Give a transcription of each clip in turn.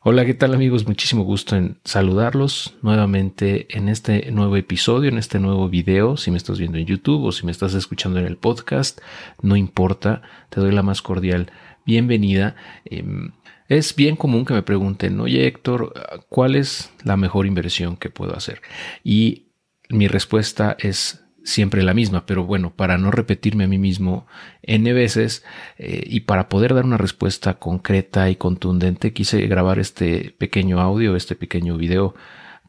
Hola, ¿qué tal amigos? Muchísimo gusto en saludarlos nuevamente en este nuevo episodio, en este nuevo video. Si me estás viendo en YouTube o si me estás escuchando en el podcast, no importa, te doy la más cordial bienvenida. Em, es bien común que me pregunten, oye Héctor, ¿cuál es la mejor inversión que puedo hacer? Y mi respuesta es siempre la misma, pero bueno, para no repetirme a mí mismo n veces eh, y para poder dar una respuesta concreta y contundente, quise grabar este pequeño audio, este pequeño video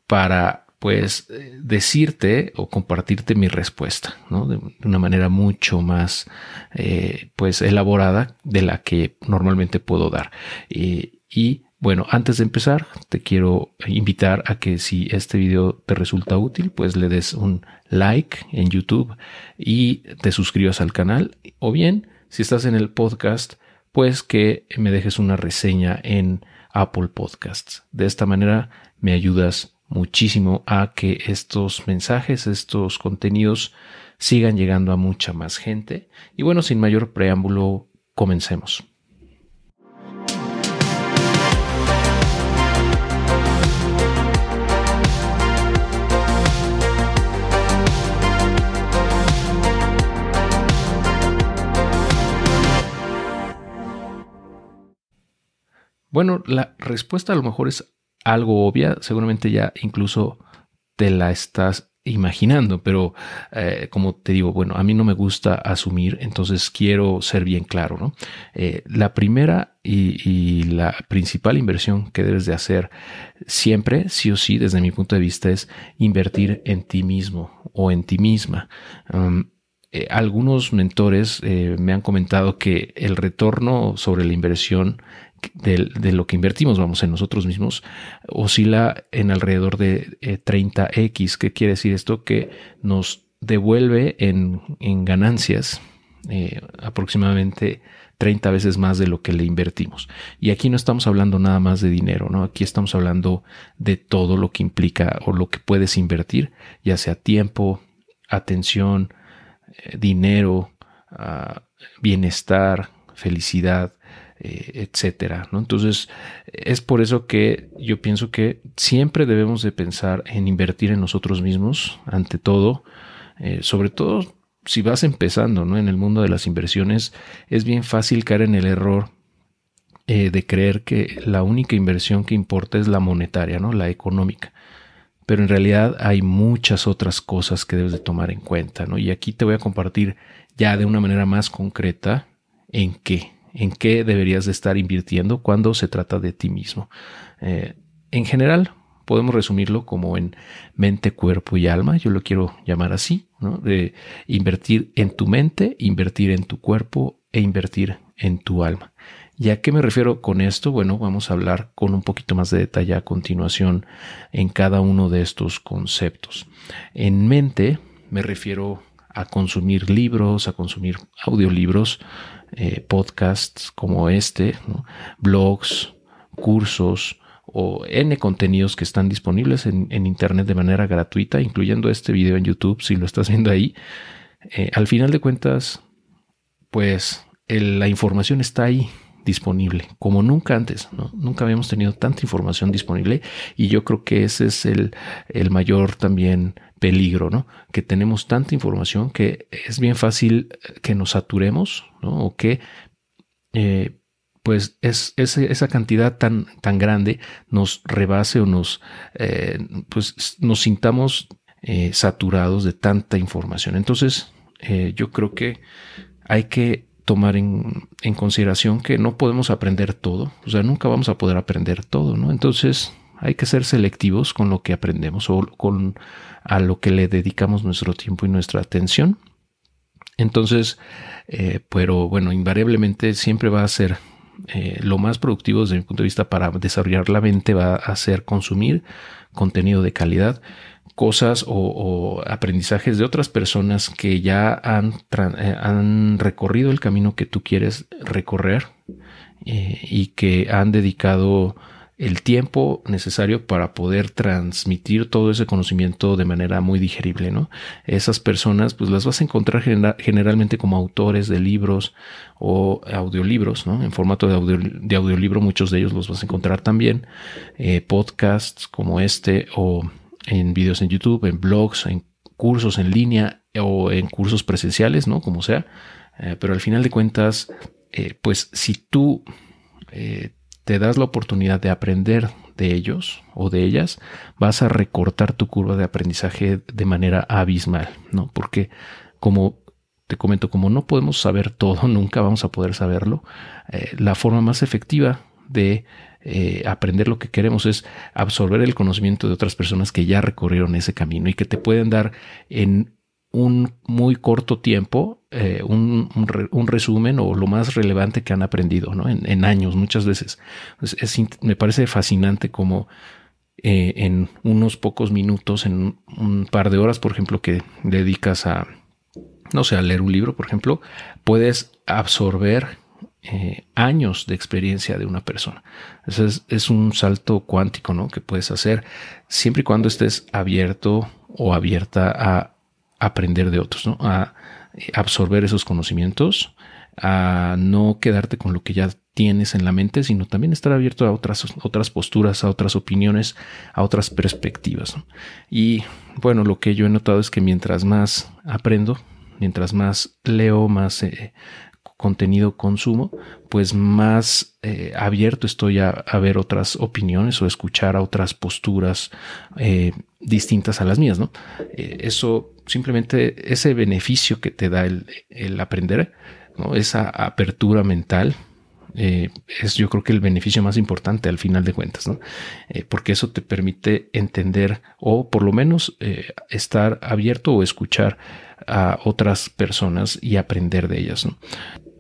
para pues decirte o compartirte mi respuesta, ¿no? De una manera mucho más eh, pues elaborada de la que normalmente puedo dar. y bueno, antes de empezar, te quiero invitar a que si este video te resulta útil, pues le des un like en YouTube y te suscribas al canal. O bien, si estás en el podcast, pues que me dejes una reseña en Apple Podcasts. De esta manera me ayudas muchísimo a que estos mensajes, estos contenidos sigan llegando a mucha más gente. Y bueno, sin mayor preámbulo, comencemos. Bueno, la respuesta a lo mejor es algo obvia, seguramente ya incluso te la estás imaginando, pero eh, como te digo, bueno, a mí no me gusta asumir, entonces quiero ser bien claro, ¿no? Eh, la primera y, la principal inversión que debes de hacer siempre, sí o sí, desde mi punto de vista, es invertir en ti mismo o en ti misma. Eh, algunos mentores me han comentado que el retorno sobre la inversión de, lo que invertimos, vamos, en nosotros mismos, oscila en alrededor de 30x. Eh, ¿Qué quiere decir esto? Que nos devuelve en, ganancias eh, aproximadamente 30 veces más de lo que le invertimos. Y aquí no estamos hablando nada más de dinero, ¿no? Aquí estamos hablando de todo lo que implica o lo que puedes invertir, ya sea tiempo, atención, eh, dinero, ah, bienestar, felicidad, etcétera. ¿no? Entonces, es por eso que yo pienso que siempre debemos de pensar en invertir en nosotros mismos, ante todo, eh, sobre todo si vas empezando ¿no? en el mundo de las inversiones, es bien fácil caer en el error eh, de creer que la única inversión que importa es la monetaria, ¿no? la económica. Pero en realidad hay muchas otras cosas que debes de tomar en cuenta, ¿no? Y aquí te voy a compartir ya de una manera más concreta en qué, en qué deberías de estar invirtiendo cuando se trata de ti mismo. Eh, en general, podemos resumirlo como en mente, cuerpo y alma, yo lo quiero llamar así, de invertir en tu mente, invertir en tu cuerpo e invertir en tu alma. ¿Y a qué me refiero con esto? Bueno, vamos a hablar con un poquito más de detalle a continuación en cada uno de estos conceptos. En mente me refiero a consumir libros, a consumir audiolibros, eh, podcasts como este, blogs, cursos o N contenidos que están disponibles en, Internet de manera gratuita, incluyendo este video en YouTube, si lo estás viendo ahí. Eh, al final de cuentas, pues la información está ahí disponible, como nunca antes, Nunca habíamos tenido tanta información disponible y yo creo que ese es el, el mayor también peligro, ¿no? Que tenemos tanta información que es bien fácil que nos saturemos, ¿no? O que eh, pues es, esa cantidad tan, tan grande nos rebase o nos, eh, pues nos sintamos eh, saturados de tanta información. Entonces, yo creo que hay que tomar en, en, consideración que no podemos aprender todo, o sea, nunca vamos a poder aprender todo, ¿no? Entonces, hay que ser selectivos con lo que aprendemos o con a lo que le dedicamos nuestro tiempo y nuestra atención. Entonces, eh, pero bueno, invariablemente siempre va a ser eh, lo más productivo desde mi punto de vista para desarrollar la mente va a ser consumir contenido de calidad, cosas o, aprendizajes de otras personas que ya han, eh, han, recorrido el camino que tú quieres recorrer y que han dedicado el tiempo necesario para poder transmitir todo ese conocimiento de manera muy digerible, ¿no? Esas personas, pues las vas a encontrar generalmente como autores de libros o audiolibros, ¿no? En formato de, de audiolibro, muchos de ellos los vas a encontrar también, eh, podcasts como este o en videos en YouTube, en blogs, en cursos en línea o en cursos presenciales, ¿no? Como sea. Eh, pero al final de cuentas, eh, pues si tú te das la oportunidad de aprender de ellos o de ellas, vas a recortar tu curva de aprendizaje de manera abismal, ¿no? Porque como te comento, como no podemos saber todo, nunca vamos a poder saberlo, eh, la forma más efectiva de eh, aprender lo que queremos es absorber el conocimiento de otras personas que ya recorrieron ese camino y que te pueden dar en un muy corto tiempo eh, un, resumen o lo más relevante que han aprendido ¿no? en, años muchas veces. me parece fascinante como eh, en unos pocos minutos, en un, par de horas, por ejemplo, que dedicas a, no sé, a leer un libro, por ejemplo, puedes absorber eh, años de experiencia de una persona. es, es, un salto cuántico ¿no? que puedes hacer siempre y cuando estés abierto o abierta a aprender de otros, ¿no? a absorber esos conocimientos, a no quedarte con lo que ya tienes en la mente, sino también estar abierto a otras, otras posturas, a otras opiniones, a otras perspectivas. Y bueno, lo que yo he notado es que mientras más aprendo, mientras más leo, más eh, contenido consumo, pues más eh, abierto estoy a, ver otras opiniones o escuchar a otras posturas eh, distintas a las mías, ¿no? eso simplemente ese beneficio que te da el, aprender, esa apertura mental, eh, es yo creo que el beneficio más importante al final de cuentas, ¿no? Eh, porque eso te permite entender o por lo menos eh, estar abierto o escuchar a otras personas y aprender de ellas. ¿no?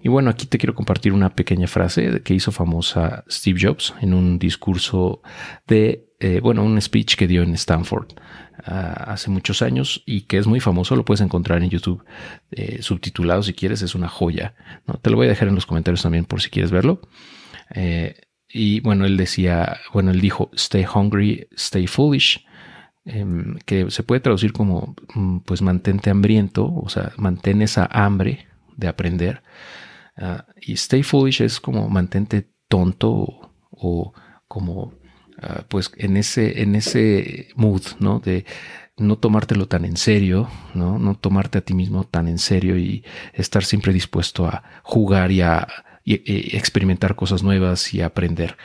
Y bueno, aquí te quiero compartir una pequeña frase que hizo famosa Steve Jobs en un discurso de, bueno, un speech que dio en Stanford. Hace muchos años y que es muy famoso, lo puedes encontrar en YouTube eh, subtitulado si quieres, es una joya. Te lo voy a dejar en los comentarios también por si quieres verlo. Eh, y bueno, él decía, bueno, él dijo, stay hungry, stay foolish, em, que se puede traducir como, mm, pues mantente hambriento, o sea, mantén esa hambre de aprender. Ah, y stay foolish es como mantente tonto o como Ah, pues en ese, en ese mood, ¿no? De no tomártelo tan en serio, ¿no? No tomarte a ti mismo tan en serio y estar siempre dispuesto a jugar y a experimentar cosas nuevas y aprender.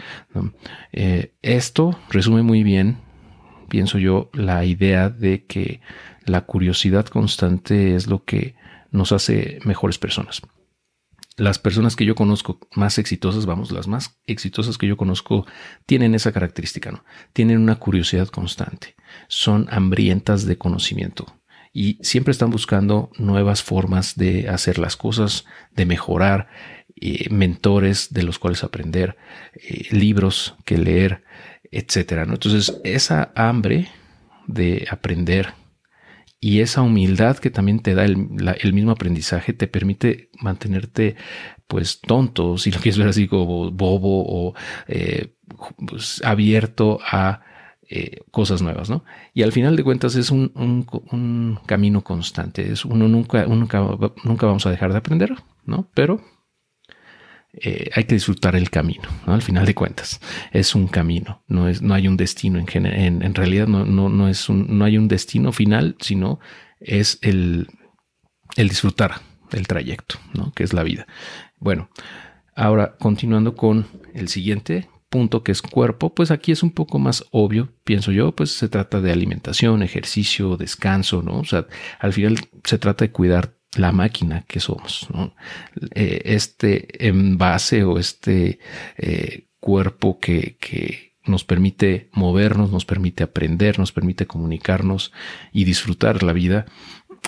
Eh, esto resume muy bien, pienso yo, la idea de que la curiosidad constante es lo que nos hace mejores personas las personas que yo conozco más exitosas, vamos, las más exitosas que yo conozco, tienen esa característica, ¿no? Tienen una curiosidad constante, son hambrientas de conocimiento y siempre están buscando nuevas formas de hacer las cosas, de mejorar, eh, mentores de los cuales aprender, eh, libros que leer, etcétera, ¿no? Entonces, esa hambre de aprender, y esa humildad que también te da el, mismo aprendizaje te permite mantenerte pues tonto, si lo quieres ver así como bobo o eh, pues, abierto a eh, cosas nuevas, ¿no? Y al final de cuentas es un, un, camino constante, es uno nunca, nunca, nunca vamos a dejar de aprender, ¿no? Pero eh, hay que disfrutar el camino, ¿no? Al final de cuentas, es un camino, no, es, no hay un destino en, en, en realidad, no, no, no, es no hay un destino final, sino es el, el disfrutar del trayecto, ¿no? Que es la vida. Bueno, ahora continuando con el siguiente punto que es cuerpo, pues aquí es un poco más obvio, pienso yo, pues se trata de alimentación, ejercicio, descanso, ¿no? O sea, al final se trata de cuidar la máquina que somos. Eh, este envase o este eh, cuerpo que, nos permite movernos, nos permite aprender, nos permite comunicarnos y disfrutar la vida,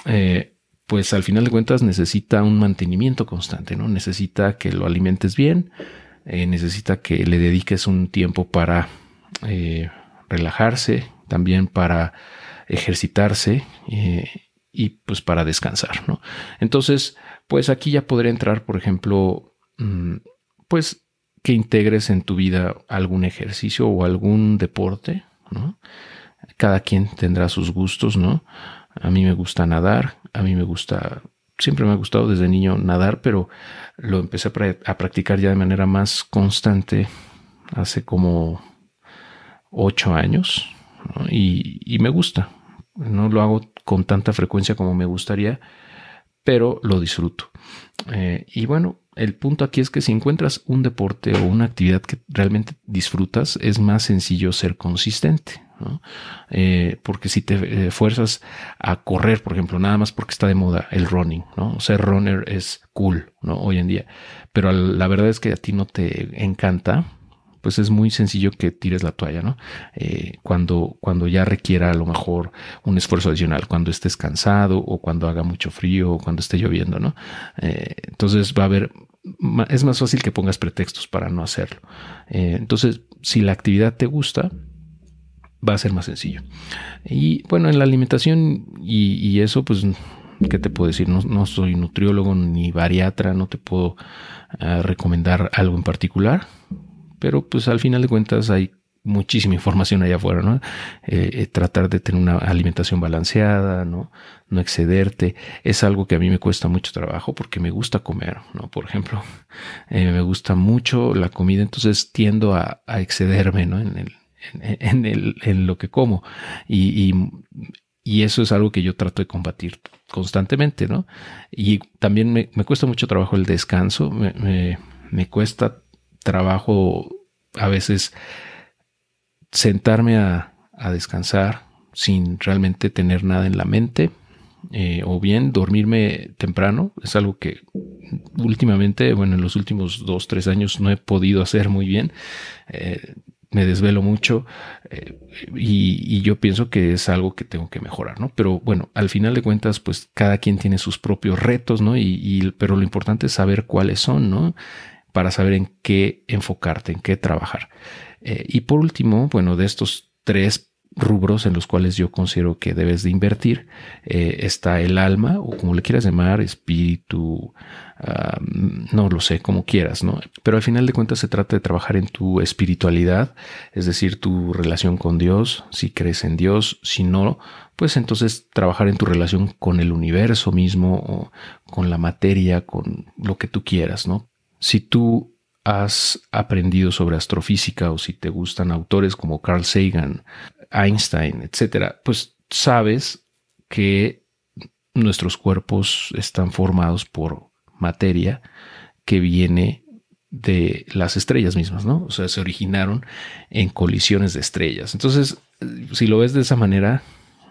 eh, pues al final de cuentas necesita un mantenimiento constante, ¿no? Necesita que lo alimentes bien, necesita que le dediques un tiempo para relajarse, también para ejercitarse y pues para descansar, ¿no? Entonces, pues aquí ya podría entrar, por ejemplo, mm, pues que integres en tu vida algún ejercicio o algún deporte, ¿no? Cada quien tendrá sus gustos, ¿no? A mí me gusta nadar, a mí me gusta, siempre me ha gustado desde niño nadar, pero lo empecé a, practicar ya de manera más constante hace como ocho años y, me gusta. No lo hago con tanta frecuencia como me gustaría, pero lo disfruto. Eh, y bueno, el punto aquí es que si encuentras un deporte o una actividad que realmente disfrutas, es más sencillo ser consistente. Eh, porque si te eh, fuerzas a correr, por ejemplo, nada más porque está de moda el running, ¿no? Ser runner es cool, ¿no? Hoy en día. Pero la verdad es que a ti no te encanta, pues es muy sencillo que tires la toalla, ¿no? Eh, cuando, cuando ya requiera a lo mejor un esfuerzo adicional, cuando estés cansado o cuando haga mucho frío o cuando esté lloviendo, ¿no? entonces va a haber, es más fácil que pongas pretextos para no hacerlo. entonces, si la actividad te gusta, va a ser más sencillo. Y bueno, en la alimentación y, eso, pues, ¿qué te puedo decir? No, soy nutriólogo ni bariatra, no te puedo recomendar algo en particular, pero pues al final de cuentas hay muchísima información allá afuera, ¿no? Eh, eh, tratar de tener una alimentación balanceada, ¿no? No excederte. Es algo que a mí me cuesta mucho trabajo porque me gusta comer, ¿no? Por ejemplo, eh, me gusta mucho la comida, entonces tiendo a, excederme, ¿no? En el, en, el, en lo que como. Y, y, eso es algo que yo trato de combatir constantemente, ¿no? Y también me, me cuesta mucho trabajo el descanso, me, me, cuesta trabajo a veces sentarme a, descansar sin realmente tener nada en la mente. Eh, o bien dormirme temprano es algo que últimamente, bueno, en los últimos dos, tres años no he podido hacer muy bien. Eh, me desvelo mucho eh, y, yo pienso que es algo que tengo que mejorar, ¿no? Pero bueno, al final de cuentas, pues cada quien tiene sus propios retos, ¿no? Y, pero lo importante es saber cuáles son, ¿no? Para saber en qué enfocarte, en qué trabajar. Eh, y por último, bueno, de estos tres rubros en los cuales yo considero que debes de invertir. Eh, está el alma, o como le quieras llamar, espíritu, no lo sé, como quieras, ¿no? Pero al final de cuentas se trata de trabajar en tu espiritualidad, es decir, tu relación con Dios, si crees en Dios, si no, pues entonces trabajar en tu relación con el universo mismo, o con la materia, con lo que tú quieras, ¿no? Si tú has aprendido sobre astrofísica o si te gustan autores como Carl Sagan, Einstein, etcétera, pues sabes que nuestros cuerpos están formados por materia que viene de las estrellas mismas, ¿no? O sea, se originaron en colisiones de estrellas. Entonces, si lo ves de esa manera,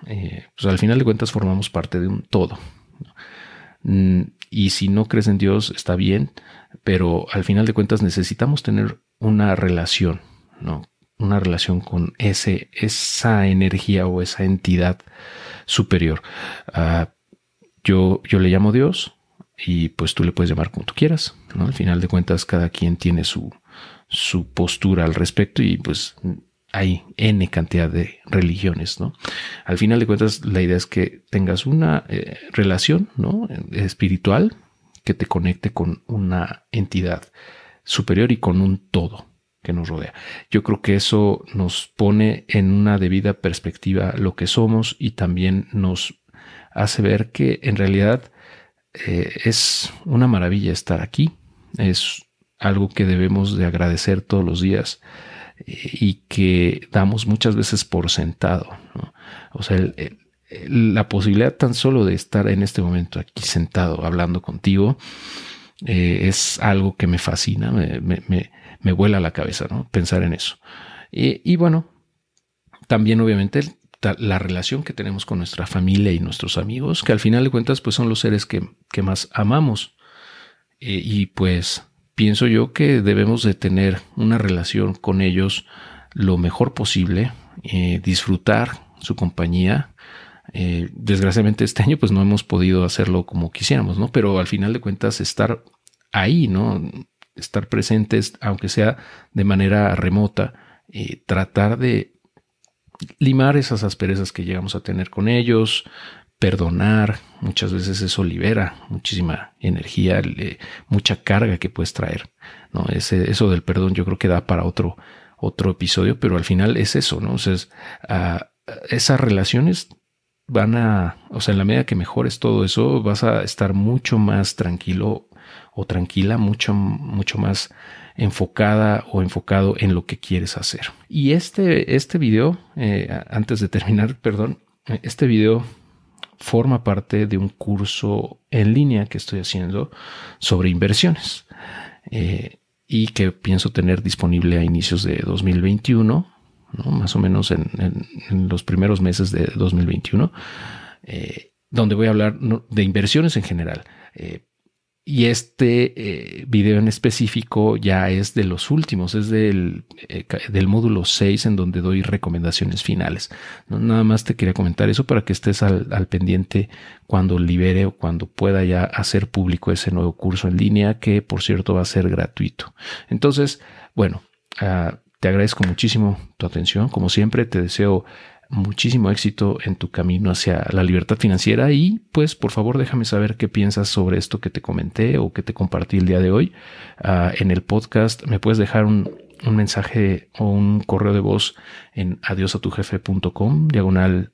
eh, pues al final de cuentas formamos parte de un todo. Mm, y si no crees en Dios, está bien, pero al final de cuentas necesitamos tener una relación, ¿no? una relación con ese, esa energía o esa entidad superior. Ah, yo, yo le llamo Dios y pues tú le puedes llamar como tú quieras. ¿no? Al final de cuentas, cada quien tiene su, su postura al respecto y pues hay N cantidad de religiones, ¿no? Al final de cuentas, la idea es que tengas una eh, relación, ¿no? Espiritual que te conecte con una entidad superior y con un todo que nos rodea. Yo creo que eso nos pone en una debida perspectiva lo que somos y también nos hace ver que en realidad eh, es una maravilla estar aquí. Es algo que debemos de agradecer todos los días y que damos muchas veces por sentado. O sea, la posibilidad tan solo de estar en este momento aquí sentado hablando contigo eh, es algo que me fascina, me, me vuela la cabeza, ¿no? Pensar en eso. Y, bueno, también obviamente la relación que tenemos con nuestra familia y nuestros amigos, que al final de cuentas pues son los seres que, más amamos. Eh, y pues pienso yo que debemos de tener una relación con ellos lo mejor posible, eh, disfrutar su compañía. Eh, desgraciadamente este año pues no hemos podido hacerlo como quisiéramos, ¿no? Pero al final de cuentas estar ahí, ¿no? estar presentes, aunque sea de manera remota, y tratar de limar esas asperezas que llegamos a tener con ellos, perdonar, muchas veces eso libera muchísima energía, mucha carga que puedes traer. ¿no? Ese, eso del perdón yo creo que da para otro, otro episodio, pero al final es eso, ¿no? Ah, esas relaciones van a, o sea, en la medida que mejores todo eso, vas a estar mucho más tranquilo o tranquila, mucho, mucho más enfocada o enfocado en lo que quieres hacer. Y este, este video, eh, antes de terminar, perdón, este video forma parte de un curso en línea que estoy haciendo sobre inversiones eh, y que pienso tener disponible a inicios de 2021, más o menos en, los primeros meses de 2021, eh, donde voy a hablar de inversiones en general. Eh, y este eh, video en específico ya es de los últimos, es del, eh, del módulo 6 en donde doy recomendaciones finales. Nada más te quería comentar eso para que estés al, pendiente cuando libere o cuando pueda ya hacer público ese nuevo curso en línea que por cierto va a ser gratuito. Entonces, bueno, ah, te agradezco muchísimo tu atención. Como siempre, te deseo muchísimo éxito en tu camino hacia la libertad financiera. Y pues por favor déjame saber qué piensas sobre esto que te comenté o que te compartí el día de hoy. Ah, en el podcast me puedes dejar un, un, mensaje o un correo de voz en adiosatujefe.com diagonal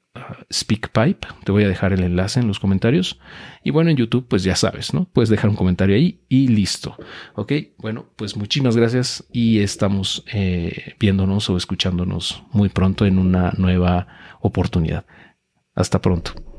SpeakPipe. Te voy a dejar el enlace en los comentarios. Y bueno, en YouTube, pues ya sabes, ¿no? Puedes dejar un comentario ahí y listo. Ok, bueno, pues muchísimas gracias y estamos eh, viéndonos o escuchándonos muy pronto en una nueva oportunidad. Hasta pronto.